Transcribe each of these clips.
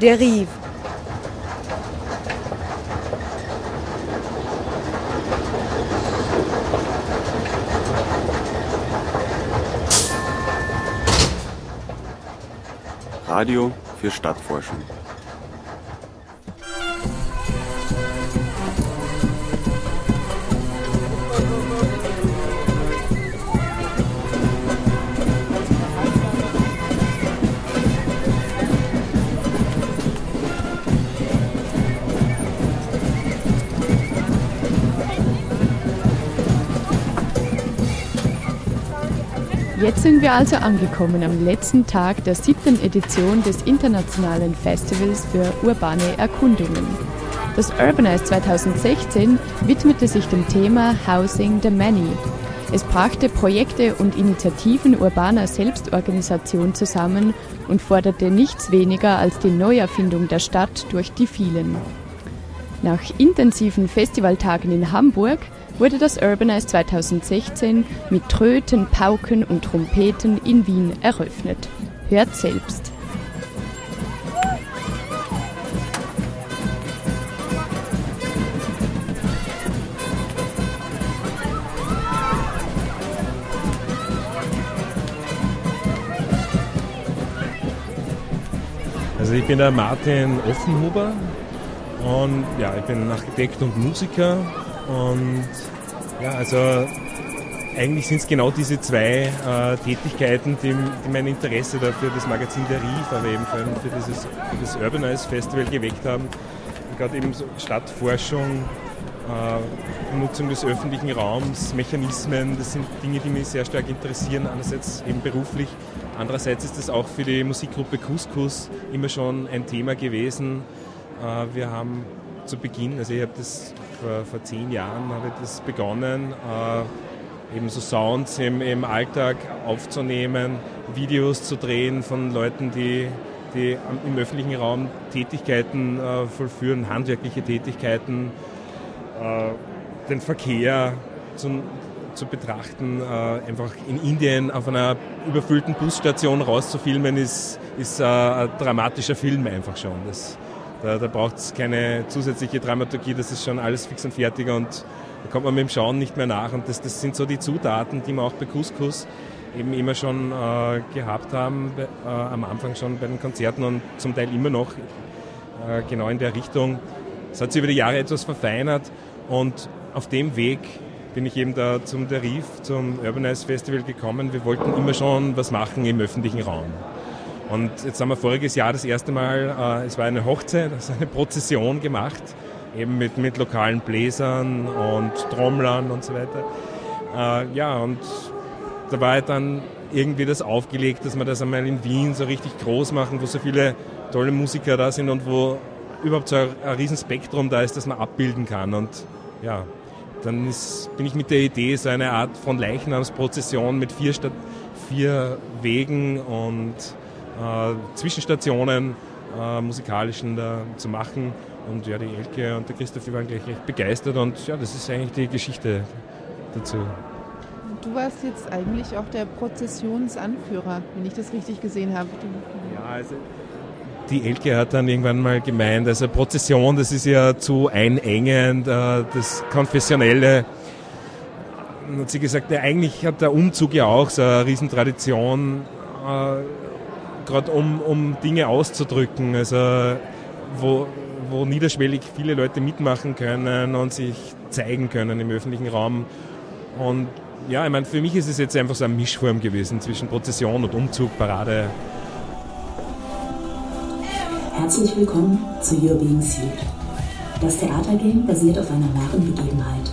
Derive. Radio für Stadtforschung. Sind wir also angekommen am letzten Tag der siebten Edition des Internationalen Festivals für urbane Erkundungen. Das Urbanize 2016 widmete sich dem Thema Housing the Many. Es brachte Projekte und Initiativen urbaner Selbstorganisation zusammen und forderte nichts weniger als die Neuerfindung der Stadt durch die vielen. Nach intensiven Festivaltagen in Hamburg wurde das Urbanize 2016 mit Tröten, Pauken und Trompeten in Wien eröffnet. Hört selbst. Also ich bin der Martin Offenhuber und ja, ich bin Architekt und Musiker und ja, also eigentlich sind es genau diese zwei äh, Tätigkeiten, die, die, mein Interesse da für das Magazin Der Rief, aber eben für, für dieses für das Urbanize Festival geweckt haben. Gerade eben so Stadtforschung, äh, Nutzung des öffentlichen Raums, Mechanismen, das sind Dinge, die mich sehr stark interessieren, einerseits eben beruflich, andererseits ist das auch für die Musikgruppe Couscous immer schon ein Thema gewesen. Äh, wir haben zu Beginn, also ich habe das vor, vor zehn Jahren habe das begonnen, äh, eben so Sounds im, im Alltag aufzunehmen, Videos zu drehen von Leuten, die, die im öffentlichen Raum Tätigkeiten äh, vollführen, handwerkliche Tätigkeiten, äh, den Verkehr zu, zu betrachten. Äh, einfach in Indien auf einer überfüllten Busstation rauszufilmen, ist, ist äh, ein dramatischer Film einfach schon. Das, da, da braucht es keine zusätzliche Dramaturgie, das ist schon alles fix und fertig und da kommt man mit dem Schauen nicht mehr nach. Und das, das sind so die Zutaten, die wir auch bei Couscous eben immer schon äh, gehabt haben, äh, am Anfang schon bei den Konzerten und zum Teil immer noch äh, genau in der Richtung. Es hat sich über die Jahre etwas verfeinert und auf dem Weg bin ich eben da zum Derif, zum Urbanize Festival gekommen. Wir wollten immer schon was machen im öffentlichen Raum. Und jetzt haben wir voriges Jahr das erste Mal, äh, es war eine Hochzeit, also eine Prozession gemacht, eben mit, mit lokalen Bläsern und Trommlern und so weiter. Äh, ja, und da war dann irgendwie das aufgelegt, dass wir das einmal in Wien so richtig groß machen, wo so viele tolle Musiker da sind und wo überhaupt so ein, ein Riesenspektrum da ist, das man abbilden kann. Und ja, dann ist, bin ich mit der Idee, so eine Art von Leichnamsprozession mit vier, Stadt, vier Wegen und Zwischenstationen äh, musikalischen da zu machen. Und ja, die Elke und der Christoph, die waren gleich recht begeistert und ja, das ist eigentlich die Geschichte dazu. Du warst jetzt eigentlich auch der Prozessionsanführer, wenn ich das richtig gesehen habe. Ja, also die Elke hat dann irgendwann mal gemeint, also Prozession, das ist ja zu einengend, äh, das Konfessionelle. Und hat sie gesagt, ja, eigentlich hat der Umzug ja auch so eine Riesentradition äh, gerade um, um Dinge auszudrücken, also wo, wo niederschwellig viele Leute mitmachen können und sich zeigen können im öffentlichen Raum. Und ja, ich meine, für mich ist es jetzt einfach so eine Mischform gewesen zwischen Prozession und Umzug, Parade. Herzlich willkommen zu Your Being Sued. Das Theatergame basiert auf einer wahren Begebenheit.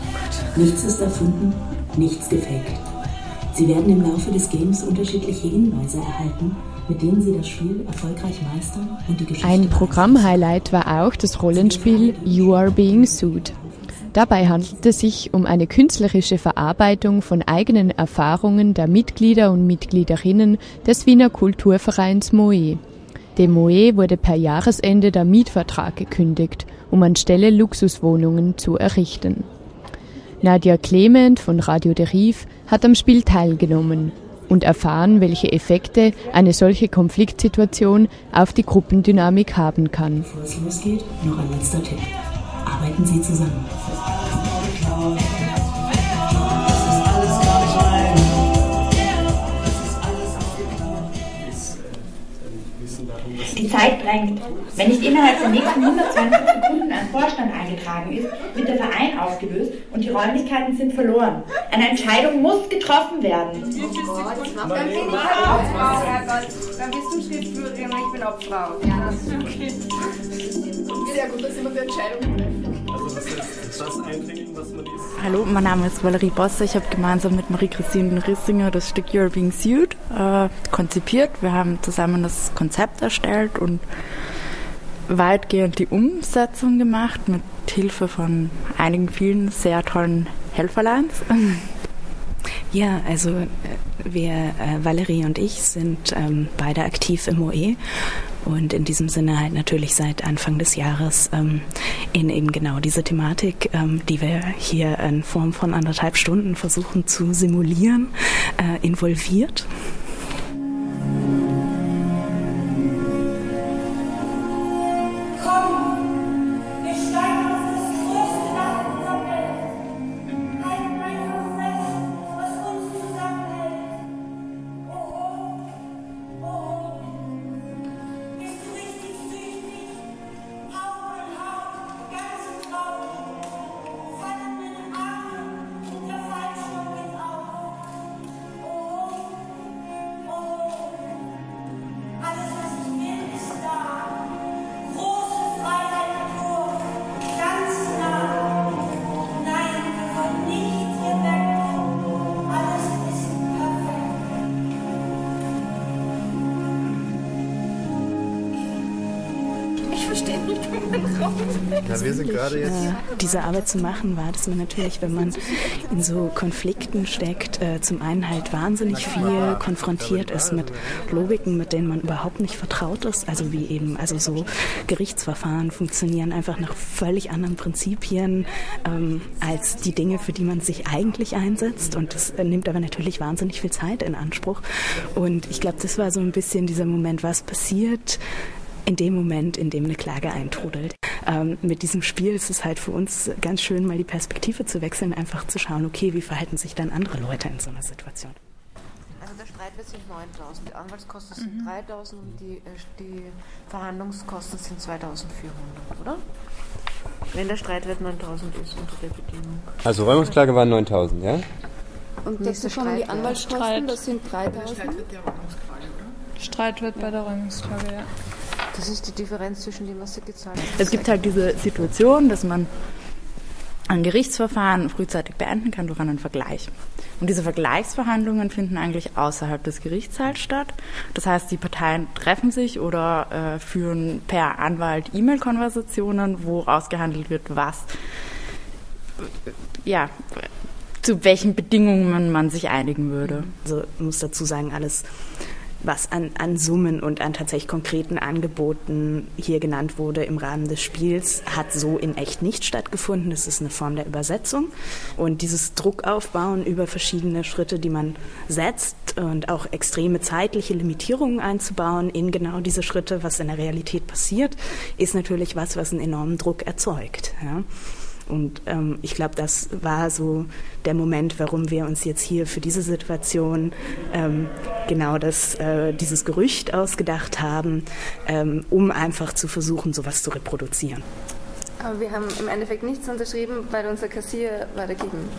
Nichts ist erfunden, nichts gefaked. Sie werden im Laufe des Games unterschiedliche Hinweise erhalten, mit denen sie das Spiel erfolgreich meistern und die Geschichte. Ein Programmhighlight war auch das Rollenspiel You Are Being Sued. Dabei handelt es sich um eine künstlerische Verarbeitung von eigenen Erfahrungen der Mitglieder und Mitgliederinnen des Wiener Kulturvereins Moe. Dem Moe wurde per Jahresende der Mietvertrag gekündigt, um anstelle Luxuswohnungen zu errichten. Nadja Clement von Radio Deriv hat am Spiel teilgenommen und erfahren, welche Effekte eine solche Konfliktsituation auf die Gruppendynamik haben kann. Bevor es losgeht, noch ein letzter Tipp. Arbeiten Sie zusammen. Zeit drängt. Wenn nicht innerhalb der nächsten 120 Sekunden ein Vorstand eingetragen ist, wird der Verein aufgelöst und die Räumlichkeiten sind verloren. Eine Entscheidung muss getroffen werden. Dann bin ich halt Obfrau, Herrgott. Dann bist du Schriftführerin und ich bin Obfrau. Ja, das ist okay. Sehr gut, dass jemand die Entscheidung trifft. Das was man? Hallo, mein Name ist Valerie Bosse. Ich habe gemeinsam mit Marie-Christine Rissinger das Stück You're Being Sued äh, konzipiert. Wir haben zusammen das Konzept erstellt und weitgehend die Umsetzung gemacht mit Hilfe von einigen vielen sehr tollen Helferleins. Ja, also äh, wir, äh, Valerie und ich, sind ähm, beide aktiv im OE und in diesem Sinne halt natürlich seit Anfang des Jahres ähm, in eben genau diese Thematik, ähm, die wir hier in Form von anderthalb Stunden versuchen zu simulieren, äh, involviert. Ja, gerade jetzt. Äh, diese Arbeit zu machen, war, dass man natürlich, wenn man in so Konflikten steckt, äh, zum einen halt wahnsinnig viel konfrontiert ist mit Logiken, mit denen man überhaupt nicht vertraut ist. Also wie eben, also so Gerichtsverfahren funktionieren einfach nach völlig anderen Prinzipien ähm, als die Dinge, für die man sich eigentlich einsetzt. Und das äh, nimmt aber natürlich wahnsinnig viel Zeit in Anspruch. Und ich glaube, das war so ein bisschen dieser Moment, was passiert, in dem Moment, in dem eine Klage eintrudelt. Ähm, mit diesem Spiel ist es halt für uns ganz schön, mal die Perspektive zu wechseln, einfach zu schauen, okay, wie verhalten sich dann andere Leute in so einer Situation. Also der Streitwert sind 9.000, die Anwaltskosten sind mhm. 3.000 und die, äh, die Verhandlungskosten sind 2.400, oder? Wenn der Streitwert 9.000 ist unter der Bedingung. Also Räumungsklage waren 9.000, ja? Und dazu kommen die Anwaltskosten, das sind 3.000. Streitwert bei der Räumungsklage, ja. Das ist die Differenz zwischen dem, was Sie gezahlt haben. Es gibt halt diese Situation, dass man ein Gerichtsverfahren frühzeitig beenden kann durch einen Vergleich. Und diese Vergleichsverhandlungen finden eigentlich außerhalb des Gerichtssaals statt. Das heißt, die Parteien treffen sich oder äh, führen per Anwalt E-Mail-Konversationen, wo ausgehandelt wird, was, ja, zu welchen Bedingungen man sich einigen würde. Also ich muss dazu sagen, alles was an, an Summen und an tatsächlich konkreten Angeboten hier genannt wurde im Rahmen des Spiels, hat so in echt nicht stattgefunden. Das ist eine Form der Übersetzung. Und dieses Druckaufbauen über verschiedene Schritte, die man setzt und auch extreme zeitliche Limitierungen einzubauen in genau diese Schritte, was in der Realität passiert, ist natürlich was, was einen enormen Druck erzeugt. Ja. Und ähm, ich glaube, das war so der Moment, warum wir uns jetzt hier für diese Situation ähm, genau das, äh, dieses Gerücht ausgedacht haben, ähm, um einfach zu versuchen, sowas zu reproduzieren. Aber wir haben im Endeffekt nichts unterschrieben, weil unser Kassier war dagegen.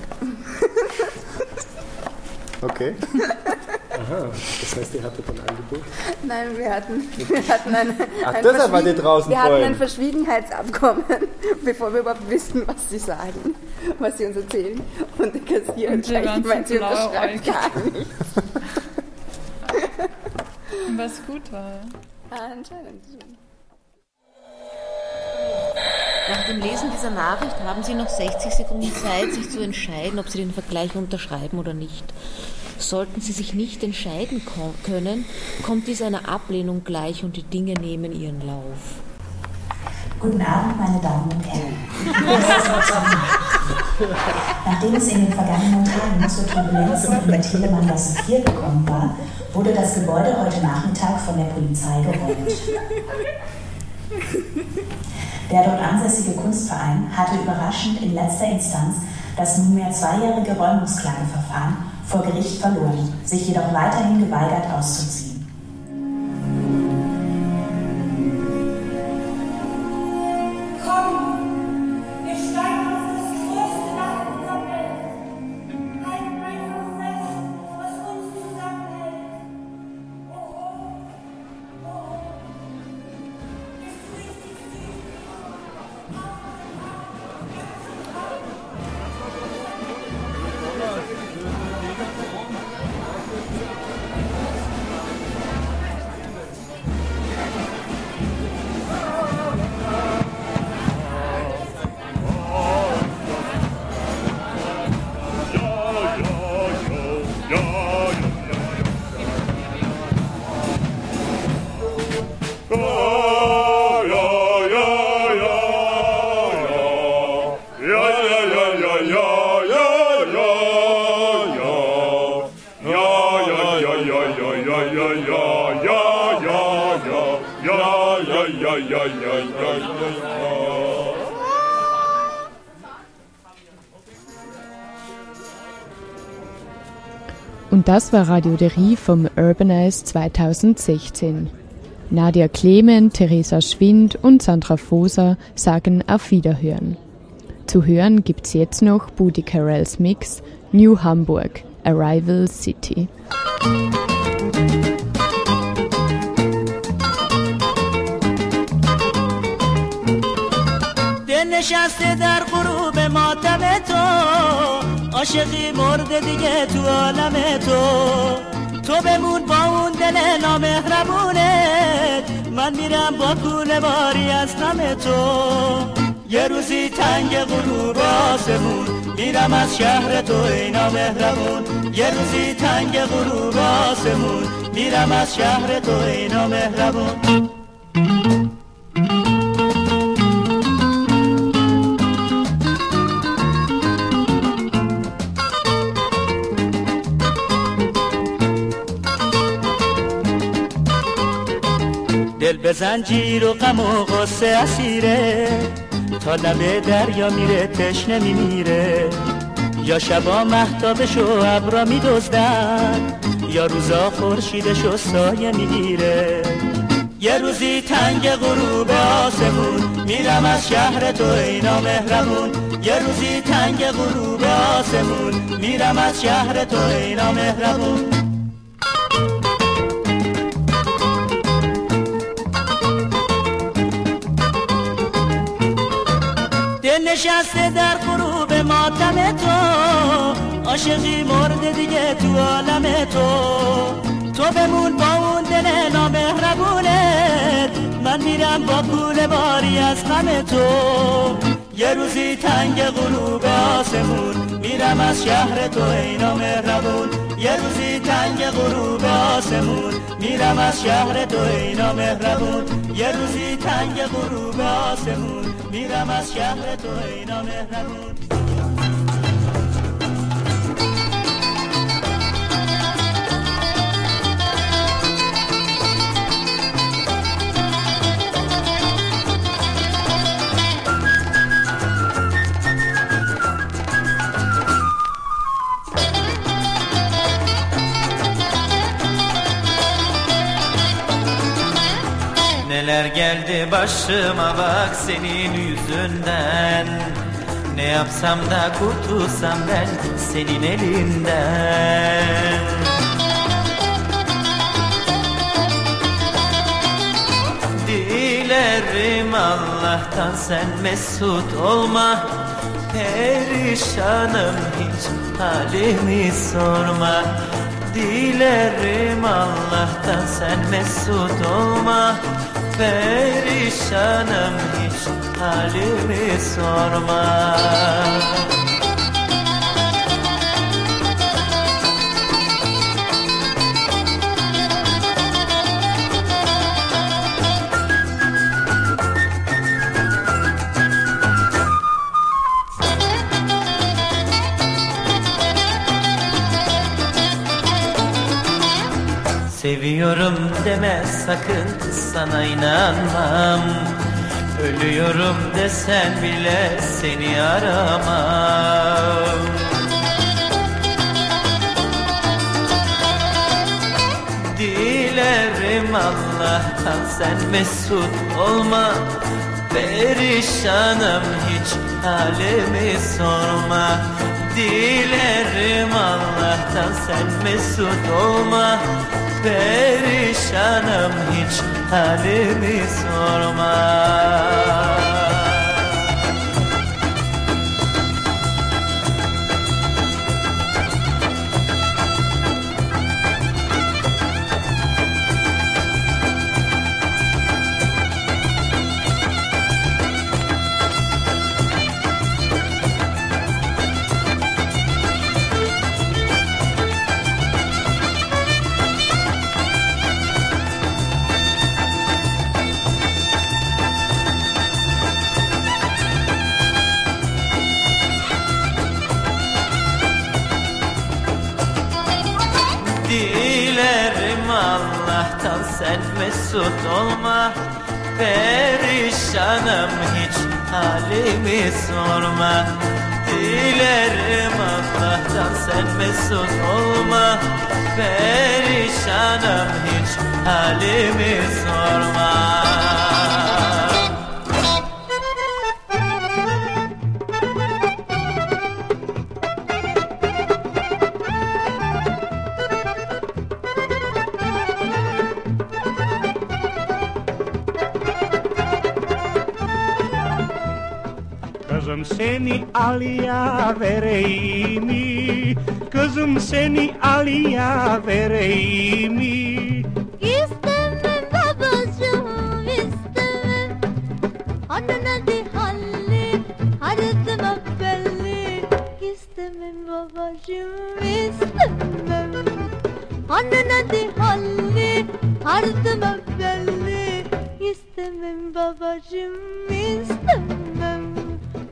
Okay. Aha, das heißt, ihr hattet ein Angebot? Nein, wir hatten, wir hatten ein, Ach, ein, deshalb war die draußen wir hatten ein Verschwiegenheitsabkommen, bevor wir überhaupt wissen, was sie sagen, was sie uns erzählen. Und der Kassier hat gleich gemeint, sie unterschreibt gar nichts. Was gut war. Ah, anscheinend schon. Nach dem Lesen dieser Nachricht haben Sie noch 60 Sekunden Zeit, sich zu entscheiden, ob Sie den Vergleich unterschreiben oder nicht. Sollten Sie sich nicht entscheiden können, kommt dies einer Ablehnung gleich und die Dinge nehmen ihren Lauf. Guten Abend, meine Damen und Herren. Nachdem es in den vergangenen Tagen zu Turbulenzen der Telemann-Gasse 4 gekommen war, wurde das Gebäude heute Nachmittag von der Polizei geräumt. Der dort ansässige Kunstverein hatte überraschend in letzter Instanz das nunmehr zweijährige Räumungsklageverfahren vor Gericht verloren, sich jedoch weiterhin geweigert auszuziehen. das war Radioderie vom Urbanize 2016. Nadia Clement, Theresa Schwind und Sandra Foser sagen auf Wiederhören. Zu hören gibt's jetzt noch Booty Carells Mix New Hamburg, Arrival City. نشسته در غروب ماتم تو عاشقی مرده دیگه تو عالم تو. تو بمون با اون دل نامهربونت. من میرم با کول باری از غم تو. یه روزی تنگ غروب آسمون میرم از شهر تو ای نامهربون. یه روزی تنگ غروب آسمون میرم از شهر تو ای نامهربون. دل به زنجیر و غم و غصه اسیره. تا لبه دریا میره تشنه میمیره. یا شبا محتابش و ابرا میدزدن. یا روزا خورشیدش و سایه می‌گیره یه روزی تنگ غروب آسمون میرم از شهر تو اینا مهربون یه روزی تنگ غروب آسمون میرم از شهر تو اینا مهربون نشسته در غروب ماتم تو. عاشقی مرده دیگه تو عالم تو. تو بمون با اون دل نامهربونت. من میرم با پول باری از غم تو. یه روزی تنگ غروب آسمون میرم از شهر تو ای نامهربون یه روزی تنگ غروب آسمون. میرم از شهر تو ای نامهربون یه روزی تنگ غروب آسمون. میرم از شهر تو ای نامهربون Neler geldi başıma bak senin yüzünden. Ne yapsam da kurtulsam ben senin elinden. Dilerim Allah'tan sen mesut olma. Perişanım hiç halimi sorma. Dilerim Allah'tan sen mesut olma Perişanım hiç halimi sorma Seviyorum deme sakın sana inanmam. Ölüyorum desen bile seni aramam. Dilerim Allah'tan sen mesut olma. Perişanım hiç halimi sorma. Dilerim Allah'tan sen mesut olma Perişanım hiç halimi sorma Allah'tan sen mesut olma Perişanım hiç. Halimi sorma Dilerim Allah'tan. Sen mesut olma Perişanım hiç. Halimi sorma Kızım seni Ali'ye vereyim mi? Kızım seni Ali'ye vereyim mi? İstemem babacığım istemem Annen hadi halli Aradım belli İstemem babacığım istemem Annen hadi halli Aradım belli İstemem babacığım istemem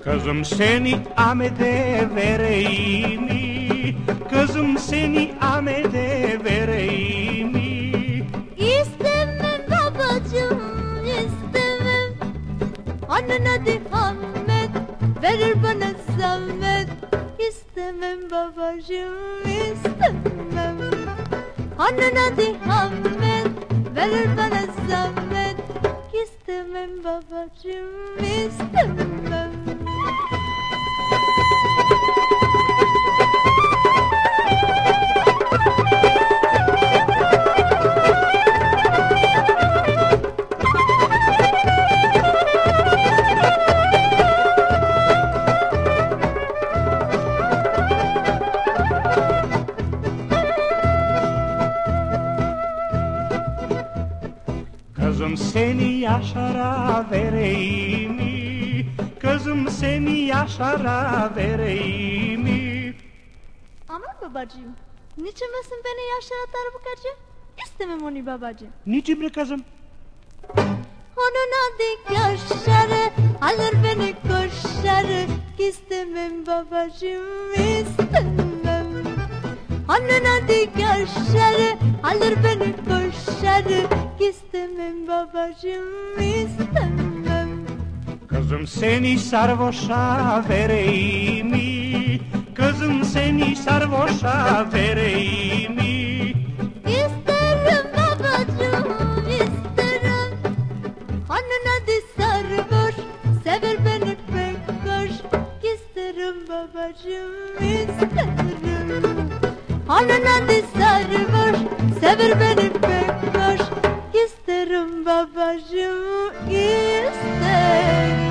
Kızım seni Ahmet'e vereyim mi? Kızım seni Ahmet'e vereyim mi? İstemem babacığım istemem. Annen hadi Ahmet verir bana zahmet. İstemem babacığım istemem. Annen hadi Ahmet verir bana zahmet. İstemem babacığım istemem Kızım seni yaşara vereyim. Yaşar'a vereyim mi? Aman babacığım Niçin beni yaşlara darbukacı? İstemem onu babacığım Niçin be kızım? Onun adı yaşarı Alır beni koşarı İstemem babacığım istemem Onun adı yaşarı Alır beni koşarı İstemem babacığım istemem Kızım seni sarhoşa vereyim mi? Kızım seni sarhoşa vereyim mi? İsterim babacığım isterim. Onun adı sarhoş Sever beni pek hoş. İsterim babacığım isterim. Onun adı sarhoş Sever beni pek hoş. İsterim babacığım isterim